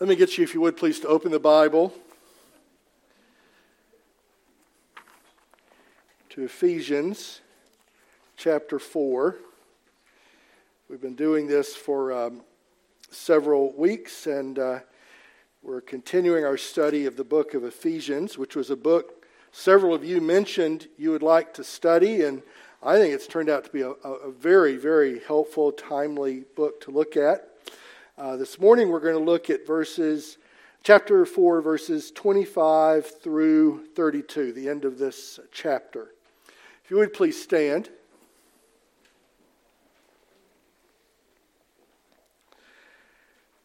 Let me get you, if you would, please, to open the Bible to Ephesians chapter 4. We've been doing this for um, several weeks, and uh, we're continuing our study of the book of Ephesians, which was a book several of you mentioned you would like to study, and I think it's turned out to be a, a very, very helpful, timely book to look at. Uh, this morning we're going to look at verses, chapter 4, verses 25 through 32, the end of this chapter. If you would please stand.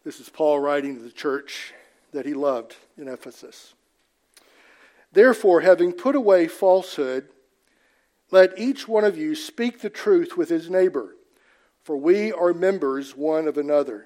This is Paul writing to the church that he loved in Ephesus. Therefore, having put away falsehood, let each one of you speak the truth with his neighbor, for we are members one of another.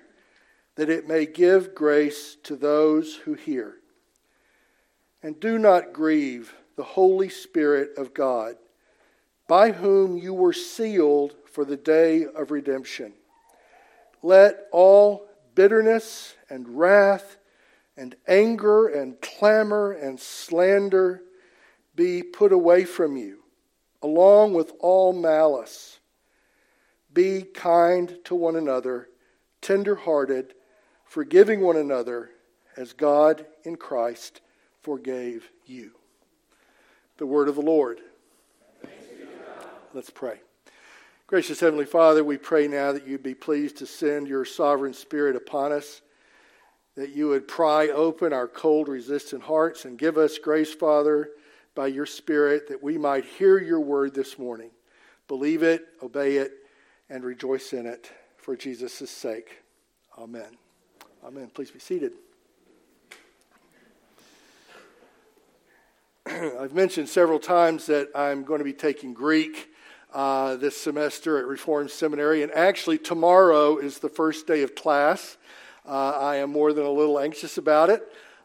that it may give grace to those who hear. And do not grieve the Holy Spirit of God, by whom you were sealed for the day of redemption. Let all bitterness and wrath and anger and clamor and slander be put away from you, along with all malice. Be kind to one another, tender hearted forgiving one another as God in Christ forgave you. The word of the Lord. Let's pray. Gracious Heavenly Father, we pray now that you'd be pleased to send your sovereign Spirit upon us, that you would pry open our cold, resistant hearts and give us grace, Father, by your Spirit, that we might hear your word this morning, believe it, obey it, and rejoice in it for Jesus' sake. Amen. Amen. Please be seated. I've mentioned several times that I'm going to be taking Greek uh, this semester at Reformed Seminary, and actually, tomorrow is the first day of class. Uh, I am more than a little anxious about it.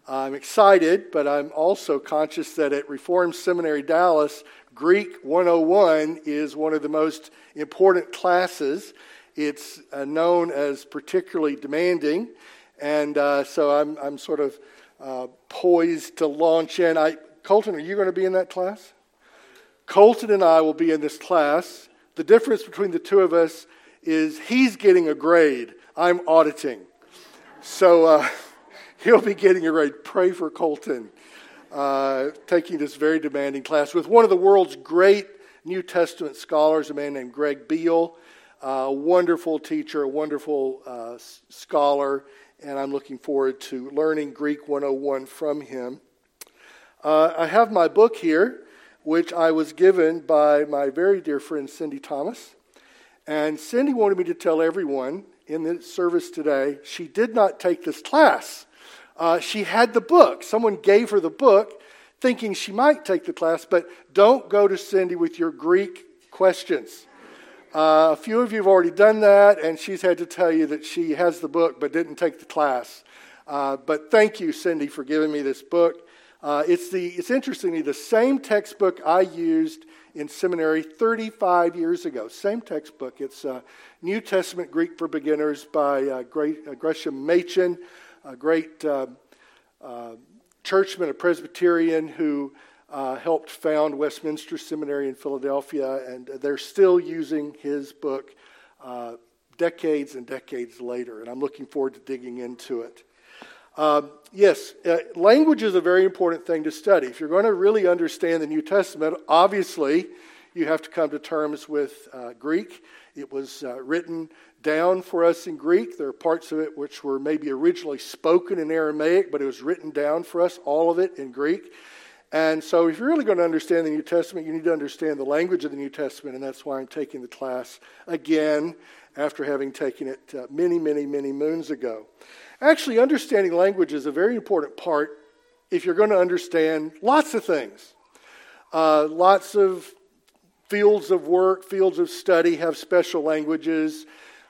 I'm excited, but I'm also conscious that at Reformed Seminary Dallas, Greek 101 is one of the most important classes. It's uh, known as particularly demanding. And uh, so I'm, I'm sort of uh, poised to launch in. I, Colton, are you going to be in that class? Colton and I will be in this class. The difference between the two of us is he's getting a grade, I'm auditing. So uh, he'll be getting a grade. Pray for Colton. Uh, taking this very demanding class with one of the world's great New Testament scholars, a man named Greg Beale, a wonderful teacher, a wonderful uh, scholar, and I'm looking forward to learning Greek 101 from him. Uh, I have my book here, which I was given by my very dear friend Cindy Thomas. And Cindy wanted me to tell everyone in the service today she did not take this class. Uh, she had the book. Someone gave her the book thinking she might take the class, but don't go to Cindy with your Greek questions. Uh, a few of you have already done that, and she's had to tell you that she has the book but didn't take the class. Uh, but thank you, Cindy, for giving me this book. Uh, it's, the, it's interestingly the same textbook I used in seminary 35 years ago. Same textbook. It's uh, New Testament Greek for Beginners by uh, great, uh, Gresham Machen, a great churchman, a Presbyterian who uh, helped found Westminster Seminary in Philadelphia, and they're still using his book uh, decades and decades later, and I'm looking forward to digging into it. Um, yes, uh, language is a very important thing to study. If you're going to really understand the New Testament, obviously you have to come to terms with uh, Greek. It was uh, written down for us in Greek. There are parts of it which were maybe originally spoken in Aramaic, but it was written down for us, all of it in Greek. And so, if you're really going to understand the New Testament, you need to understand the language of the New Testament, and that's why I'm taking the class again after having taken it uh, many, many, many moons ago. Actually, understanding language is a very important part if you're going to understand lots of things. Uh, lots of fields of work, fields of study have special languages.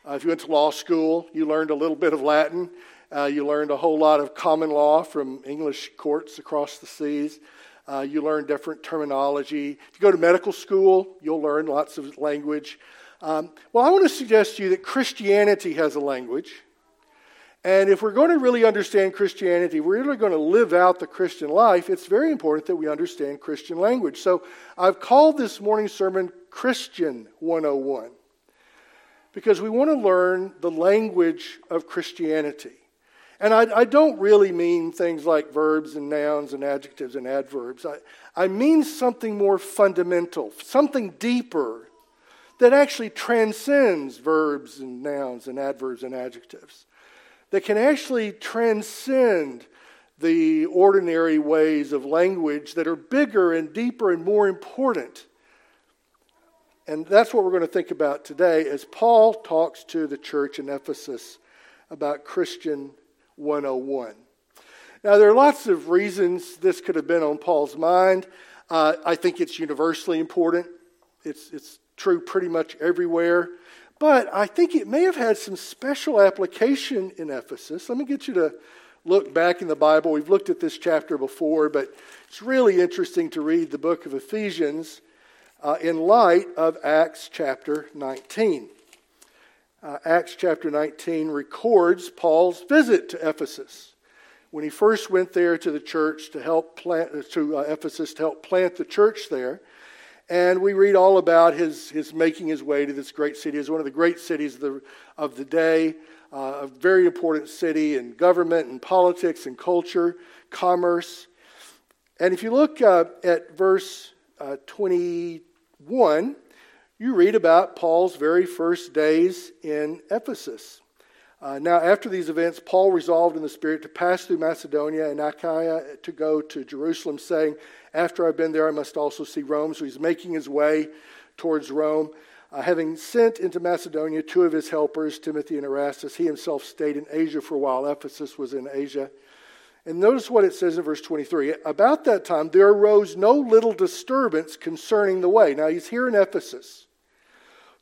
Uh, if you went to law school, you learned a little bit of Latin. Uh, you learned a whole lot of common law from English courts across the seas. Uh, you learn different terminology. If you go to medical school, you'll learn lots of language. Um, well, I want to suggest to you that Christianity has a language. And if we're going to really understand Christianity, we're really going to live out the Christian life, it's very important that we understand Christian language. So I've called this morning's sermon Christian 101 because we want to learn the language of Christianity. And I, I, don't really mean things like verbs and nouns and adjectives and adverbs. I, I mean something more fundamental, something deeper that actually transcends verbs and nouns and adverbs and adjectives that can actually transcend the ordinary ways of language that are bigger and deeper and more important. And that's what we're going to think about today as Paul talks to the church in Ephesus about Christian 101. Now, there are lots of reasons this could have been on Paul's mind. Uh, I think it's universally important, it's, it's true pretty much everywhere. But I think it may have had some special application in Ephesus. Let me get you to look back in the Bible. We've looked at this chapter before, but it's really interesting to read the book of Ephesians uh, in light of Acts chapter 19. Uh, Acts chapter 19 records Paul's visit to Ephesus when he first went there to the church to help plant to uh, Ephesus to help plant the church there. And we read all about his, his making his way to this great city. It's one of the great cities of the, of the day, uh, a very important city in government and politics and culture, commerce. And if you look uh, at verse uh, 21, you read about Paul's very first days in Ephesus. Uh, now, after these events, Paul resolved in the Spirit to pass through Macedonia and Achaia to go to Jerusalem, saying, After I've been there, I must also see Rome. So he's making his way towards Rome. Uh, having sent into Macedonia two of his helpers, Timothy and Erastus, he himself stayed in Asia for a while. Ephesus was in Asia. And notice what it says in verse 23. About that time, there arose no little disturbance concerning the way. Now, he's here in Ephesus.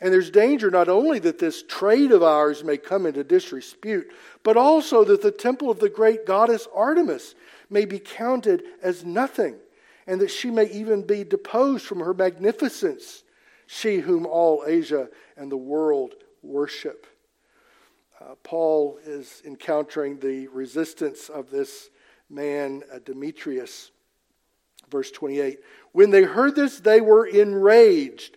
And there's danger not only that this trade of ours may come into disrepute, but also that the temple of the great goddess Artemis may be counted as nothing, and that she may even be deposed from her magnificence, she whom all Asia and the world worship. Uh, Paul is encountering the resistance of this man, uh, Demetrius. Verse 28 When they heard this, they were enraged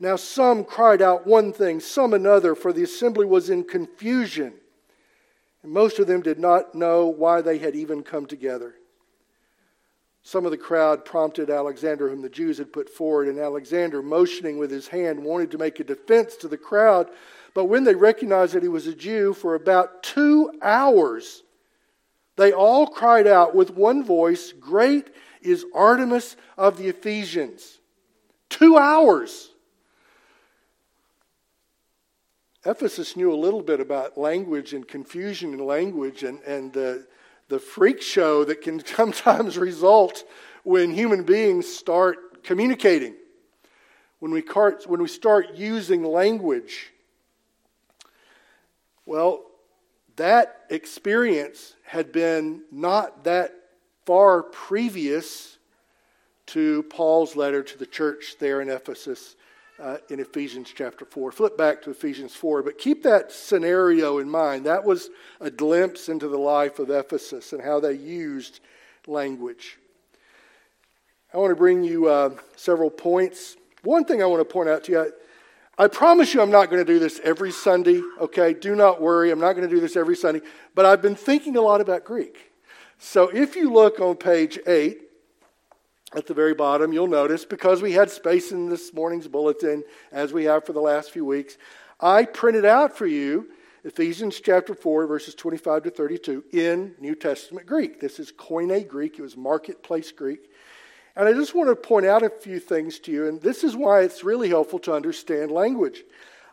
Now some cried out one thing, some another, for the assembly was in confusion. And most of them did not know why they had even come together. Some of the crowd prompted Alexander, whom the Jews had put forward, and Alexander, motioning with his hand, wanted to make a defense to the crowd. But when they recognized that he was a Jew, for about two hours, they all cried out with one voice, Great is Artemis of the Ephesians. Two hours. Ephesus knew a little bit about language and confusion in language and, and uh, the freak show that can sometimes result when human beings start communicating. When we, when we start using language. Well, that experience had been not that far previous to Paul's letter to the church there in Ephesus uh, in Ephesians chapter 4. Flip back to Ephesians 4, but keep that scenario in mind. That was a glimpse into the life of Ephesus and how they used language. I want to bring you uh, several points. One thing I want to point out to you I, I promise you I'm not going to do this every Sunday, okay? Do not worry, I'm not going to do this every Sunday, but I've been thinking a lot about Greek. So if you look on page 8, at the very bottom, you'll notice, because we had space in this morning's bulletin, as we have for the last few weeks, I printed out for you Ephesians chapter 4, verses 25 to 32 in New Testament Greek. This is Koine Greek, it was marketplace Greek. And I just want to point out a few things to you, and this is why it's really helpful to understand language.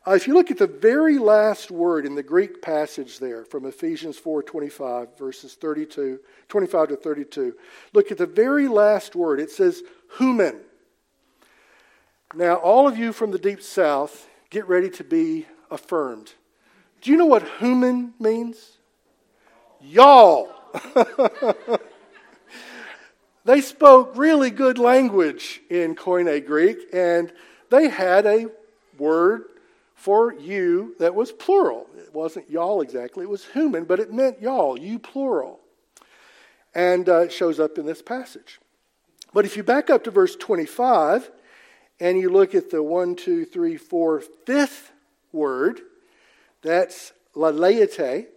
Uh, if you look at the very last word in the Greek passage there from Ephesians 4:25 verses 32, 25 to 32, look at the very last word. It says humin. Now, all of you from the deep south, get ready to be affirmed. Do you know what humin means? Y'all. they spoke really good language in Koine Greek, and they had a word for you that was plural. It wasn't y'all exactly, it was humin, but it meant y'all, you plural. And uh, it shows up in this passage. But if you back up to verse 25 and you look at the one, two, three, four, fifth word, that's laleite.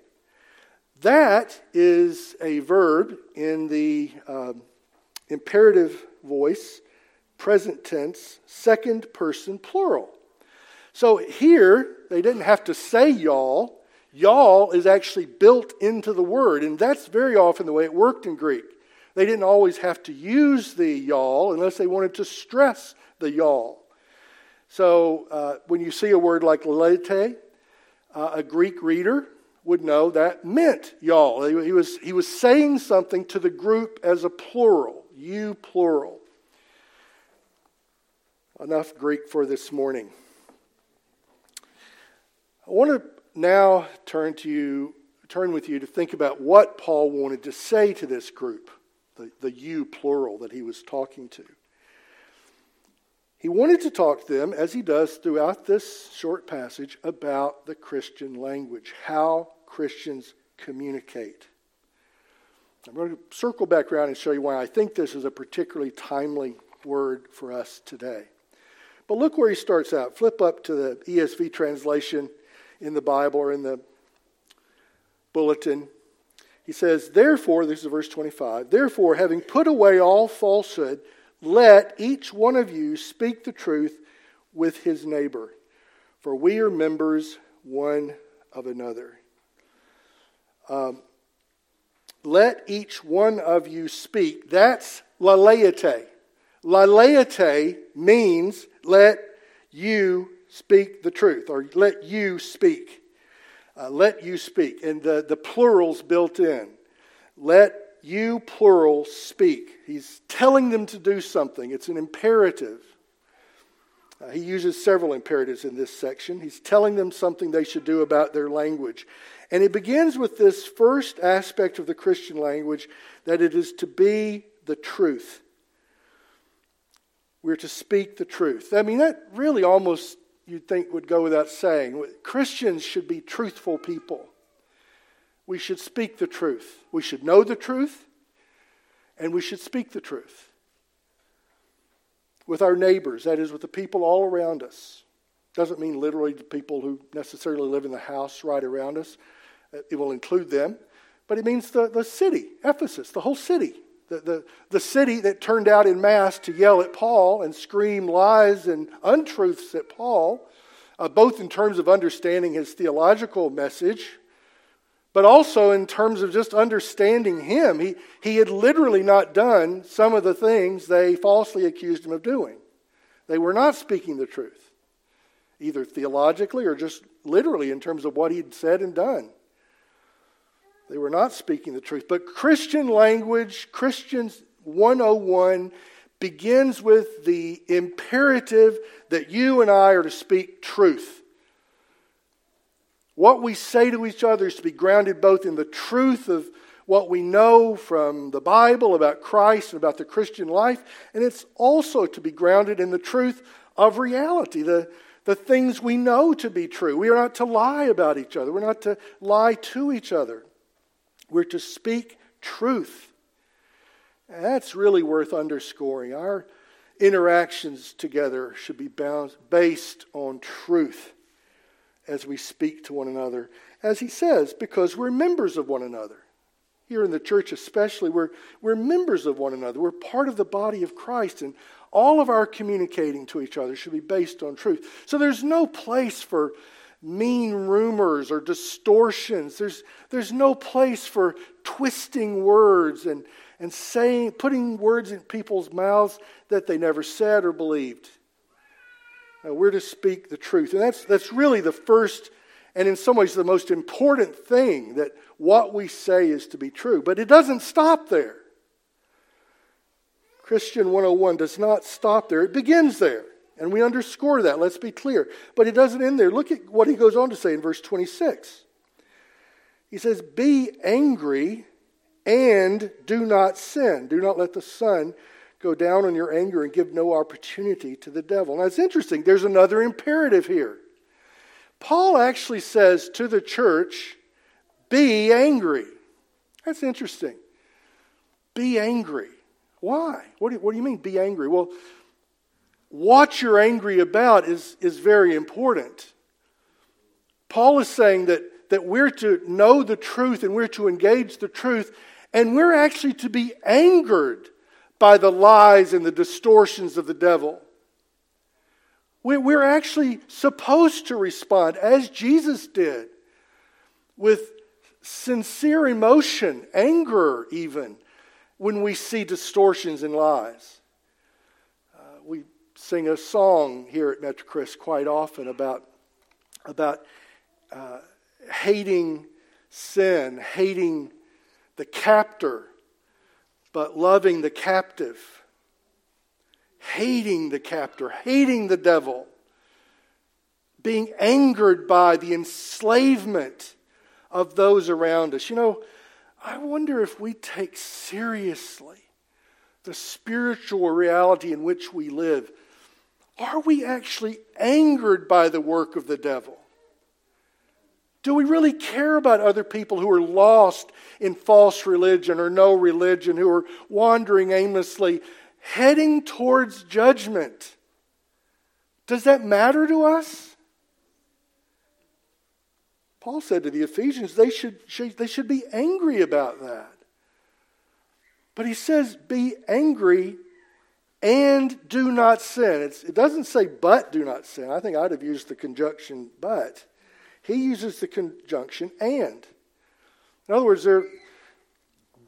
That is a verb in the um, imperative voice, present tense, second person plural. So here, they didn't have to say y'all. Y'all is actually built into the word, and that's very often the way it worked in Greek. They didn't always have to use the y'all unless they wanted to stress the y'all. So uh, when you see a word like lete, uh, a Greek reader would know that meant y'all. He was, he was saying something to the group as a plural, you plural. Enough Greek for this morning. I want to now turn to you, turn with you to think about what Paul wanted to say to this group, the, the you plural that he was talking to. He wanted to talk to them, as he does throughout this short passage, about the Christian language, how Christians communicate. I'm going to circle back around and show you why I think this is a particularly timely word for us today. But look where he starts out. Flip up to the ESV translation in the Bible or in the bulletin. He says, Therefore, this is verse 25, therefore, having put away all falsehood, let each one of you speak the truth with his neighbor, for we are members one of another. Um, let each one of you speak. That's laleite. Laleite means let you speak the truth, or let you speak. Uh, let you speak. And the, the plural's built in. Let you, plural, speak. He's telling them to do something, it's an imperative. Uh, he uses several imperatives in this section. He's telling them something they should do about their language. And it begins with this first aspect of the Christian language that it is to be the truth. We're to speak the truth. I mean, that really almost you'd think would go without saying. Christians should be truthful people. We should speak the truth. We should know the truth, and we should speak the truth with our neighbors, that is, with the people all around us. Doesn't mean literally the people who necessarily live in the house right around us, it will include them, but it means the, the city, Ephesus, the whole city. The, the, the city that turned out in mass to yell at Paul and scream lies and untruths at Paul, uh, both in terms of understanding his theological message, but also in terms of just understanding him. He, he had literally not done some of the things they falsely accused him of doing. They were not speaking the truth, either theologically or just literally in terms of what he'd said and done. They were not speaking the truth. But Christian language, Christians 101, begins with the imperative that you and I are to speak truth. What we say to each other is to be grounded both in the truth of what we know from the Bible about Christ and about the Christian life, and it's also to be grounded in the truth of reality, the, the things we know to be true. We are not to lie about each other, we're not to lie to each other. We're to speak truth. That's really worth underscoring. Our interactions together should be based on truth as we speak to one another. As he says, because we're members of one another. Here in the church, especially, we're, we're members of one another. We're part of the body of Christ, and all of our communicating to each other should be based on truth. So there's no place for mean rumors or distortions. There's, there's no place for twisting words and, and saying, putting words in people's mouths that they never said or believed. We're to speak the truth. And that's, that's really the first and, in some ways, the most important thing that what we say is to be true. But it doesn't stop there. Christian 101 does not stop there, it begins there. And we underscore that, let's be clear. But it doesn't end there. Look at what he goes on to say in verse 26. He says, Be angry and do not sin. Do not let the sun go down on your anger and give no opportunity to the devil. Now it's interesting, there's another imperative here. Paul actually says to the church, Be angry. That's interesting. Be angry. Why? What do, what do you mean, be angry? Well, what you're angry about is, is very important. Paul is saying that, that we're to know the truth and we're to engage the truth, and we're actually to be angered by the lies and the distortions of the devil. We're actually supposed to respond, as Jesus did, with sincere emotion, anger even, when we see distortions and lies sing a song here at Metro Chris quite often about, about uh, hating sin, hating the captor, but loving the captive, hating the captor, hating the devil, being angered by the enslavement of those around us. You know, I wonder if we take seriously the spiritual reality in which we live are we actually angered by the work of the devil? Do we really care about other people who are lost in false religion or no religion, who are wandering aimlessly, heading towards judgment? Does that matter to us? Paul said to the Ephesians they should, they should be angry about that. But he says, be angry and do not sin. It's, it doesn't say but do not sin. I think I'd have used the conjunction but. He uses the conjunction and. In other words, there,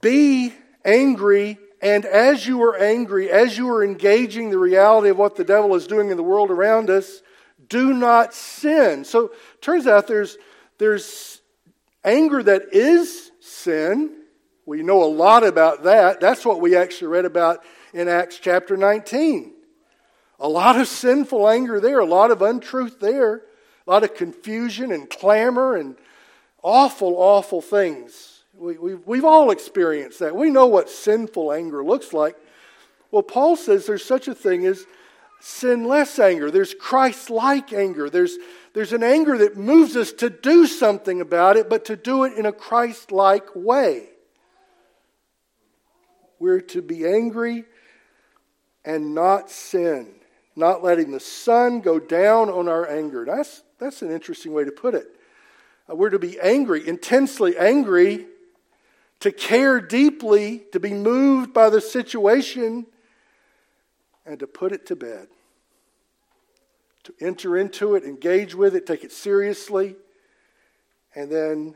be angry, and as you are angry, as you are engaging the reality of what the devil is doing in the world around us, do not sin. So turns out there's, there's anger that is sin. We know a lot about that. That's what we actually read about in Acts chapter 19. A lot of sinful anger there, a lot of untruth there, a lot of confusion and clamor and awful, awful things. We, we've, we've all experienced that. We know what sinful anger looks like. Well, Paul says there's such a thing as sinless anger. There's Christ like anger. There's, there's an anger that moves us to do something about it, but to do it in a Christ like way. We're to be angry and not sin, not letting the sun go down on our anger. That's, that's an interesting way to put it. Uh, we're to be angry, intensely angry, to care deeply, to be moved by the situation, and to put it to bed. To enter into it, engage with it, take it seriously, and then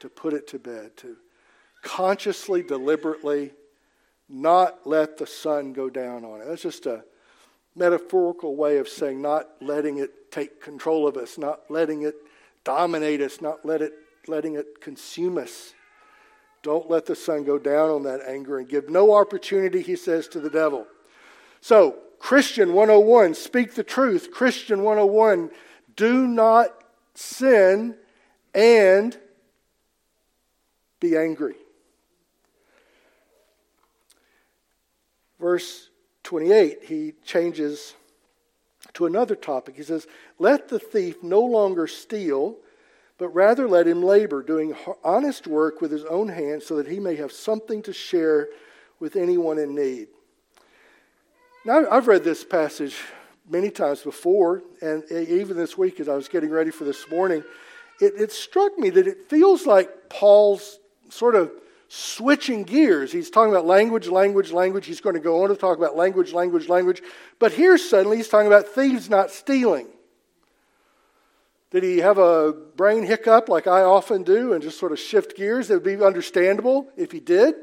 to put it to bed, to consciously, deliberately not let the sun go down on it. That's just a metaphorical way of saying not letting it take control of us, not letting it dominate us, not let it, letting it consume us. Don't let the sun go down on that anger and give no opportunity, he says, to the devil. So, Christian 101, speak the truth. Christian 101, do not sin and be angry. Verse 28, he changes to another topic. He says, Let the thief no longer steal, but rather let him labor, doing honest work with his own hands, so that he may have something to share with anyone in need. Now, I've read this passage many times before, and even this week as I was getting ready for this morning, it, it struck me that it feels like Paul's sort of switching gears. He's talking about language, language, language. He's going to go on to talk about language, language, language. But here suddenly he's talking about thieves not stealing. Did he have a brain hiccup like I often do and just sort of shift gears? It would be understandable if he did.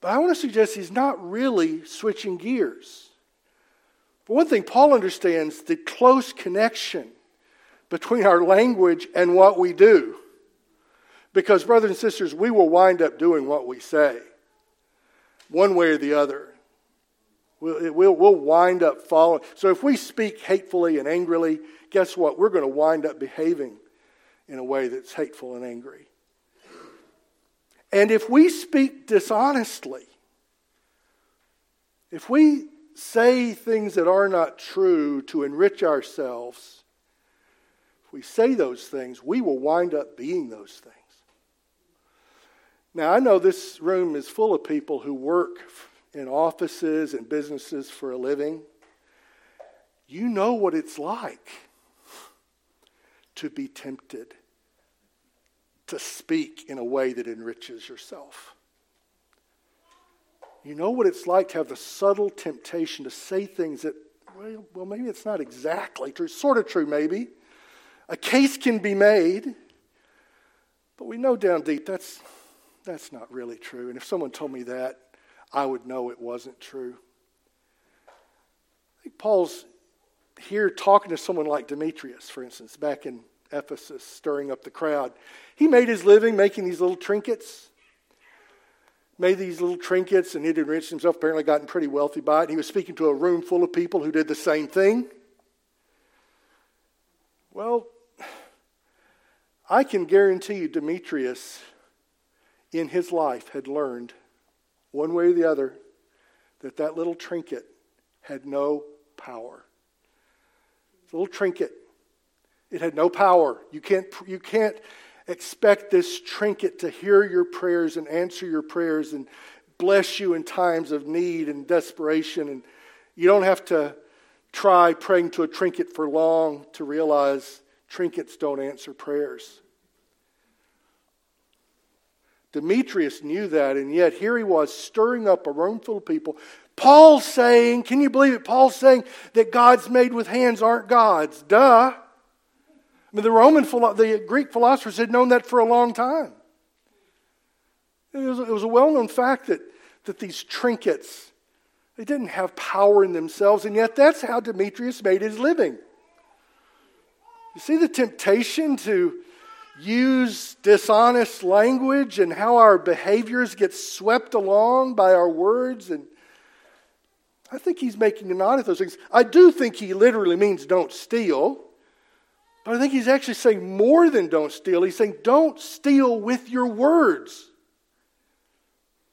But I want to suggest he's not really switching gears. For one thing, Paul understands the close connection between our language and what we do. Because, brothers and sisters, we will wind up doing what we say, one way or the other. We'll, we'll, we'll wind up following. So, if we speak hatefully and angrily, guess what? We're going to wind up behaving in a way that's hateful and angry. And if we speak dishonestly, if we say things that are not true to enrich ourselves, if we say those things, we will wind up being those things. Now, I know this room is full of people who work in offices and businesses for a living. You know what it's like to be tempted to speak in a way that enriches yourself. You know what it's like to have the subtle temptation to say things that, well, well maybe it's not exactly true, sort of true, maybe. A case can be made, but we know down deep that's that's not really true. And if someone told me that, I would know it wasn't true. I think Paul's here talking to someone like Demetrius, for instance, back in Ephesus, stirring up the crowd. He made his living making these little trinkets. Made these little trinkets and he'd enriched himself, apparently gotten pretty wealthy by it. He was speaking to a room full of people who did the same thing. Well, I can guarantee you, Demetrius in his life had learned, one way or the other, that that little trinket had no power. It's a little trinket. It had no power. You can't, you can't expect this trinket to hear your prayers and answer your prayers and bless you in times of need and desperation. And you don't have to try praying to a trinket for long to realize trinkets don't answer prayers. Demetrius knew that, and yet here he was stirring up a room full of people. Paul saying, can you believe it? Paul's saying that gods made with hands aren't gods. Duh. I mean, the Roman, the Greek philosophers had known that for a long time. It was, it was a well known fact that, that these trinkets, they didn't have power in themselves, and yet that's how Demetrius made his living. You see the temptation to use dishonest language and how our behaviors get swept along by our words. And I think he's making a nod at those things. I do think he literally means don't steal. But I think he's actually saying more than don't steal. He's saying don't steal with your words.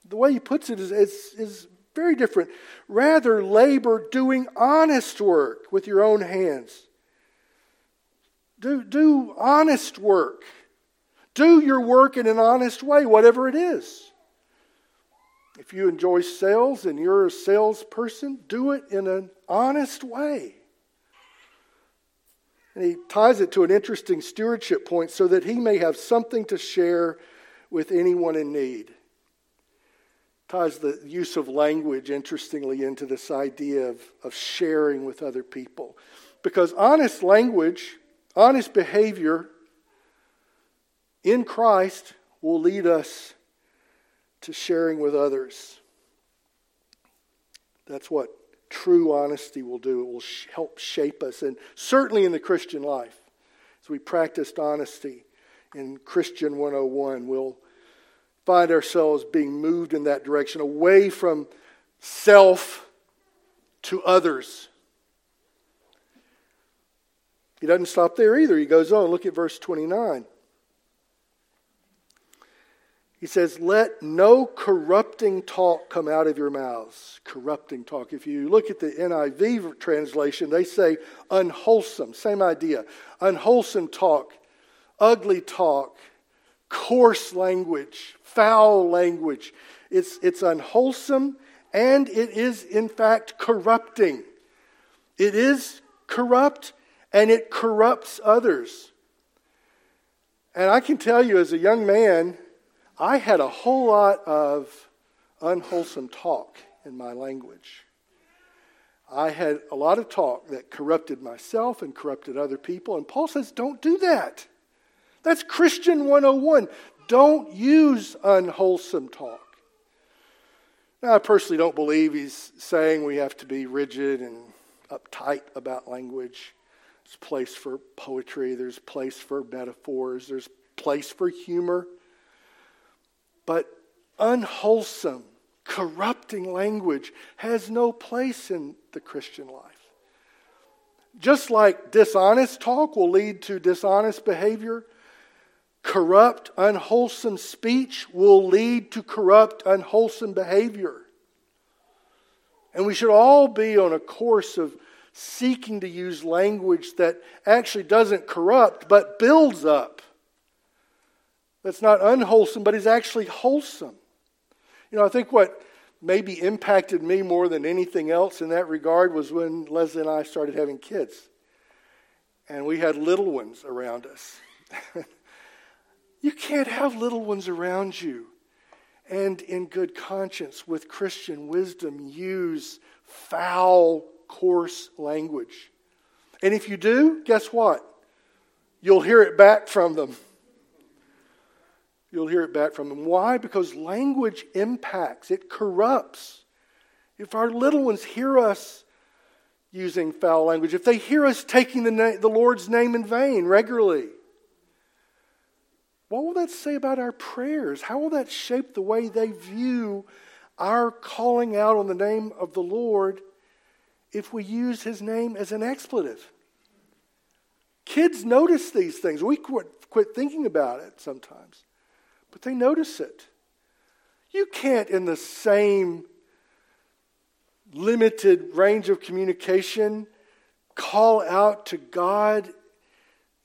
The way he puts it is, is, is very different. Rather, labor doing honest work with your own hands. Do, do honest work. Do your work in an honest way, whatever it is. If you enjoy sales and you're a salesperson, do it in an honest way. And he ties it to an interesting stewardship point so that he may have something to share with anyone in need. Ties the use of language, interestingly, into this idea of, of sharing with other people. Because honest language, honest behavior, in Christ will lead us to sharing with others. That's what true honesty will do. It will help shape us, and certainly in the Christian life. As we practiced honesty in Christian 101, we'll find ourselves being moved in that direction, away from self to others. He doesn't stop there either. He goes on. Look at verse 29. He says, Let no corrupting talk come out of your mouths. Corrupting talk. If you look at the NIV translation, they say unwholesome. Same idea. Unwholesome talk, ugly talk, coarse language, foul language. It's, it's unwholesome and it is, in fact, corrupting. It is corrupt and it corrupts others. And I can tell you, as a young man, I had a whole lot of unwholesome talk in my language. I had a lot of talk that corrupted myself and corrupted other people. And Paul says, don't do that. That's Christian 101. Don't use unwholesome talk. Now, I personally don't believe he's saying we have to be rigid and uptight about language. There's place for poetry, there's place for metaphors, there's place for humor. But unwholesome, corrupting language has no place in the Christian life. Just like dishonest talk will lead to dishonest behavior, corrupt, unwholesome speech will lead to corrupt, unwholesome behavior. And we should all be on a course of seeking to use language that actually doesn't corrupt but builds up that's not unwholesome, but is actually wholesome. You know, I think what maybe impacted me more than anything else in that regard was when Leslie and I started having kids. And we had little ones around us. you can't have little ones around you and in good conscience with Christian wisdom use foul, coarse language. And if you do, guess what? You'll hear it back from them. You'll hear it back from them. Why? Because language impacts, it corrupts. If our little ones hear us using foul language, if they hear us taking the, na- the Lord's name in vain regularly, what will that say about our prayers? How will that shape the way they view our calling out on the name of the Lord if we use his name as an expletive? Kids notice these things. We quit, quit thinking about it sometimes but they notice it. You can't, in the same limited range of communication, call out to God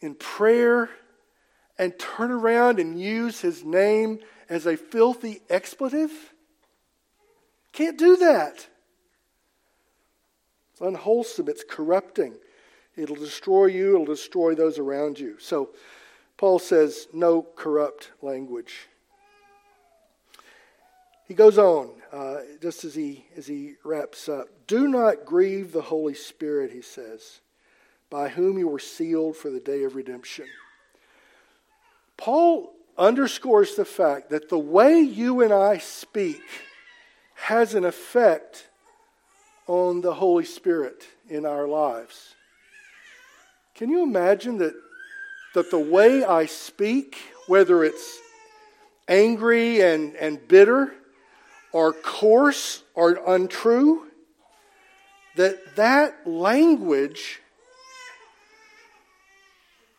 in prayer and turn around and use his name as a filthy expletive? Can't do that. It's unwholesome, it's corrupting. It'll destroy you, it'll destroy those around you. So, Paul says, no corrupt language. He goes on, uh, just as he, as he wraps up. Do not grieve the Holy Spirit, he says, by whom you were sealed for the day of redemption. Paul underscores the fact that the way you and I speak has an effect on the Holy Spirit in our lives. Can you imagine that that the way I speak, whether it's angry and, and bitter, or coarse or untrue, that that language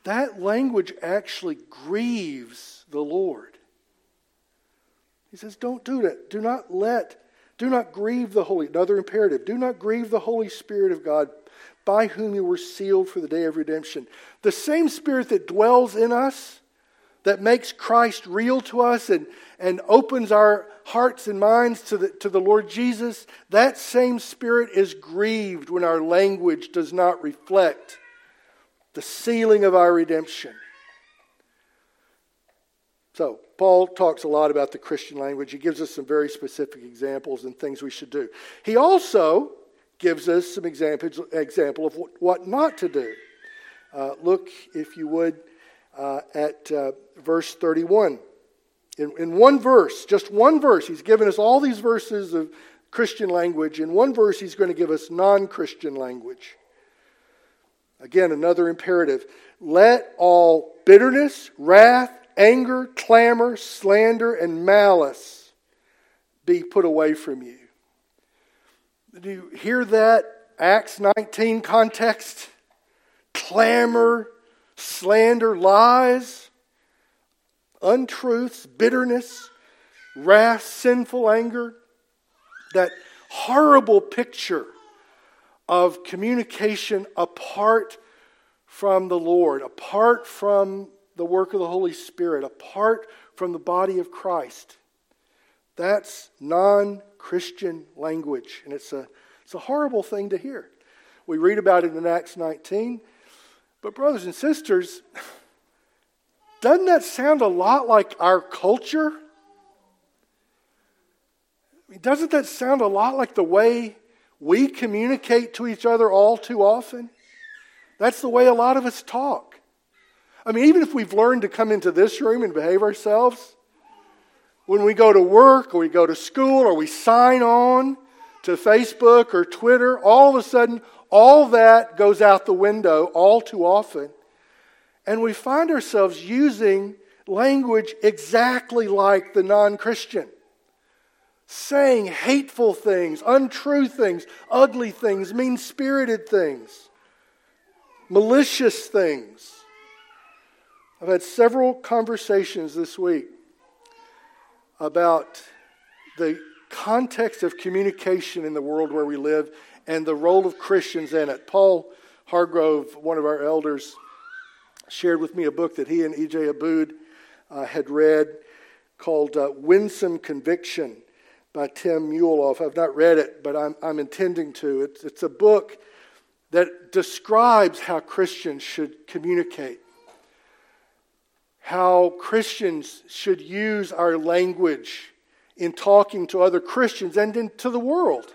that language actually grieves the Lord. He says, Don't do that. Do not let, do not grieve the Holy, another imperative, do not grieve the Holy Spirit of God by whom you were sealed for the day of redemption. The same Spirit that dwells in us, that makes Christ real to us and, and opens our hearts and minds to the, to the Lord Jesus, that same Spirit is grieved when our language does not reflect the sealing of our redemption. So, Paul talks a lot about the Christian language. He gives us some very specific examples and things we should do. He also gives us some examples example of what, not to do. Uh, look, if you would, uh, at uh, verse 31. In, in one verse, just one verse, he's given us all these verses of Christian language. In one verse, he's going to give us non Christian language. Again, another imperative. Let all bitterness, wrath, anger, clamor, slander, and malice be put away from you. Do you hear that Acts 19 context? Clamor, slander, lies, untruths, bitterness, wrath, sinful anger, that horrible picture of communication apart from the Lord, apart from the work of the Holy Spirit, apart from the body of Christ. That's non Christian language, and it's a, it's a horrible thing to hear. We read about it in Acts 19. But, brothers and sisters, doesn't that sound a lot like our culture? I mean, doesn't that sound a lot like the way we communicate to each other all too often? That's the way a lot of us talk. I mean, even if we've learned to come into this room and behave ourselves, when we go to work or we go to school or we sign on to Facebook or Twitter, all of a sudden, all that goes out the window all too often. And we find ourselves using language exactly like the non Christian, saying hateful things, untrue things, ugly things, mean spirited things, malicious things. I've had several conversations this week about the context of communication in the world where we live and the role of Christians in it. Paul Hargrove, one of our elders, shared with me a book that he and E.J. Abboud uh, had read called uh, Winsome Conviction by Tim Muehlhoff. I've not read it, but I'm, I'm intending to. It's, it's a book that describes how Christians should communicate how Christians should use our language in talking to other Christians and in, to the world.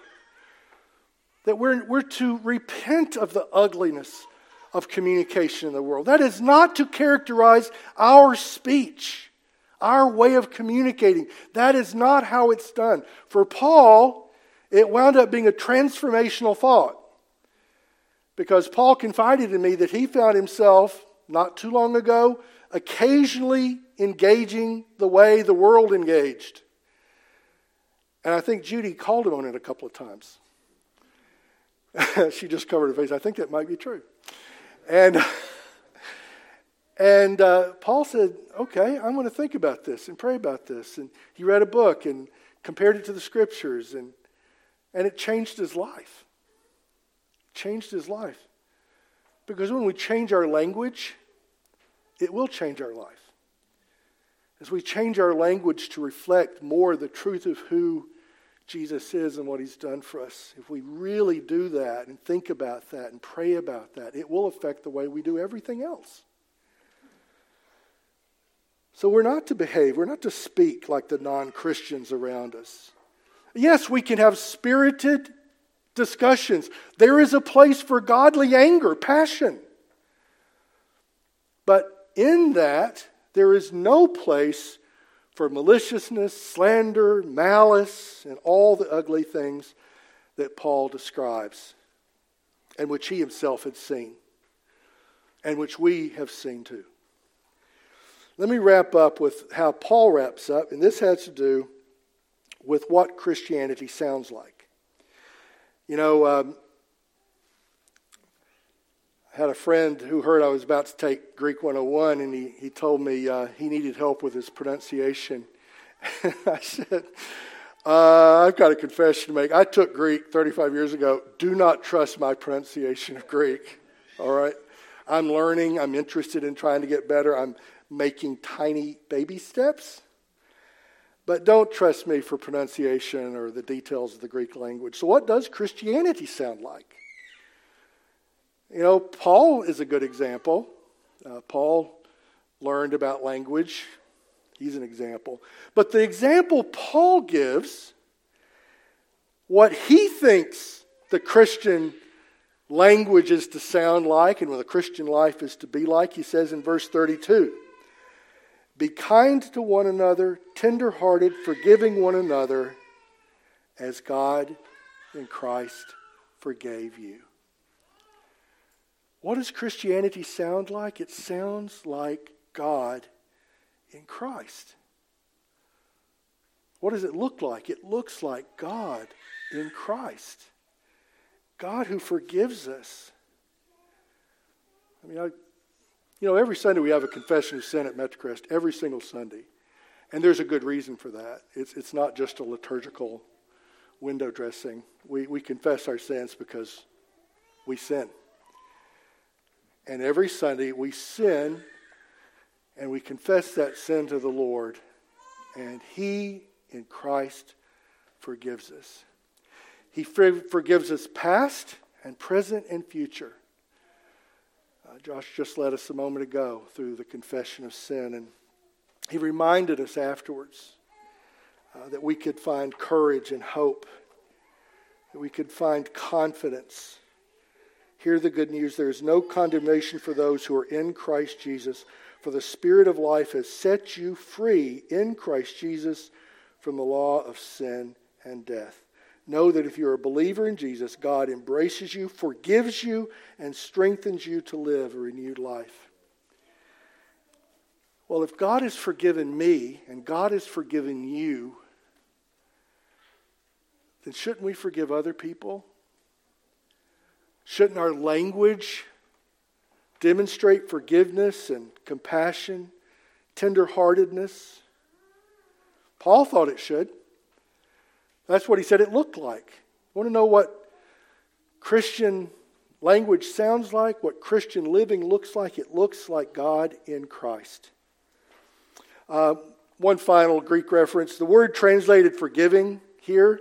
That we're, we're to repent of the ugliness of communication in the world. That is not to characterize our speech, our way of communicating. That is not how it's done. For Paul, it wound up being a transformational thought. Because Paul confided in me that he found himself not too long ago occasionally engaging the way the world engaged. And I think Judy called him on it a couple of times. she just covered her face. I think that might be true. And, and uh, Paul said, Okay, I'm going to think about this and pray about this. And he read a book and compared it to the scriptures, and, and it changed his life. Changed his life. Because when we change our language, it will change our life. As we change our language to reflect more the truth of who Jesus is and what he's done for us, if we really do that and think about that and pray about that, it will affect the way we do everything else. So we're not to behave, we're not to speak like the non Christians around us. Yes, we can have spirited discussions. There is a place for godly anger, passion. But in that, there is no place for maliciousness, slander, malice, and all the ugly things that Paul describes, and which he himself had seen, and which we have seen too. Let me wrap up with how Paul wraps up, and this has to do with what Christianity sounds like. You know, um, had a friend who heard I was about to take Greek 101, and he, he told me uh, he needed help with his pronunciation. I said, uh, I've got a confession to make. I took Greek 35 years ago. Do not trust my pronunciation of Greek. All right? I'm learning. I'm interested in trying to get better. I'm making tiny baby steps. But don't trust me for pronunciation or the details of the Greek language. So, what does Christianity sound like? You know, Paul is a good example. Uh, Paul learned about language. He's an example. But the example Paul gives, what he thinks the Christian language is to sound like and what the Christian life is to be like, he says in verse 32 Be kind to one another, tenderhearted, forgiving one another, as God in Christ forgave you. What does Christianity sound like? It sounds like God in Christ. What does it look like? It looks like God in Christ. God who forgives us. I mean, I, you know, every Sunday we have a confession of sin at Metrocrest, every single Sunday. And there's a good reason for that. It's, it's not just a liturgical window dressing. We, we confess our sins because we sin. And every Sunday we sin and we confess that sin to the Lord, and He in Christ forgives us. He forgives us past and present and future. Uh, Josh just led us a moment ago through the confession of sin, and he reminded us afterwards uh, that we could find courage and hope, that we could find confidence. Hear the good news there is no condemnation for those who are in Christ Jesus, for the Spirit of life has set you free in Christ Jesus from the law of sin and death. Know that if you're a believer in Jesus, God embraces you, forgives you, and strengthens you to live a renewed life. Well, if God has forgiven me and God has forgiven you, then shouldn't we forgive other people? Shouldn't our language demonstrate forgiveness and compassion, tenderheartedness? Paul thought it should. That's what he said it looked like. Want to know what Christian language sounds like, what Christian living looks like? It looks like God in Christ. Uh, one final Greek reference the word translated forgiving here,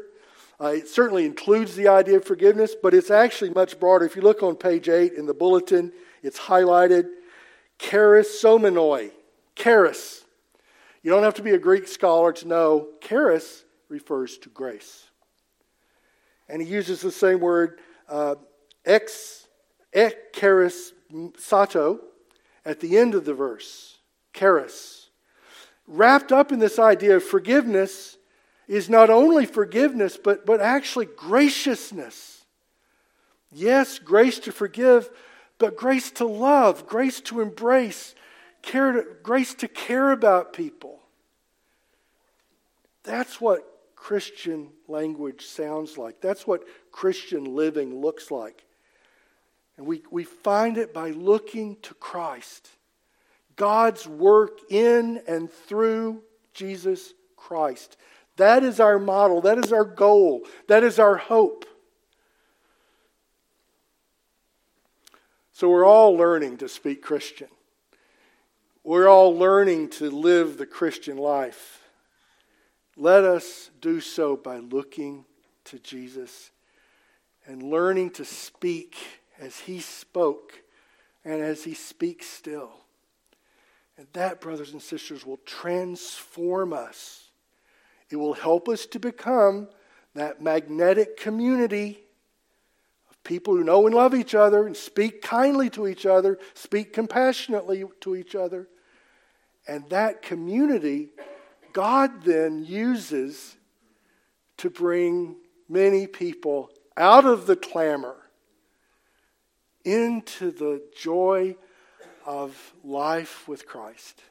uh, it certainly includes the idea of forgiveness, but it's actually much broader. If you look on page 8 in the bulletin, it's highlighted charissomenoi. Charis. You don't have to be a Greek scholar to know charis refers to grace. And he uses the same word, uh, ex, charis sato, at the end of the verse. Charis. Wrapped up in this idea of forgiveness is not only forgiveness, but, but actually graciousness. Yes, grace to forgive, but grace to love, grace to embrace, care to, grace to care about people. That's what Christian language sounds like. That's what Christian living looks like. And we, we find it by looking to Christ. God's work in and through Jesus Christ. That is our model. That is our goal. That is our hope. So we're all learning to speak Christian. We're all learning to live the Christian life. Let us do so by looking to Jesus and learning to speak as he spoke and as he speaks still. And that, brothers and sisters, will transform us. It will help us to become that magnetic community of people who know and love each other and speak kindly to each other, speak compassionately to each other. And that community God then uses to bring many people out of the clamor into the joy of life with Christ.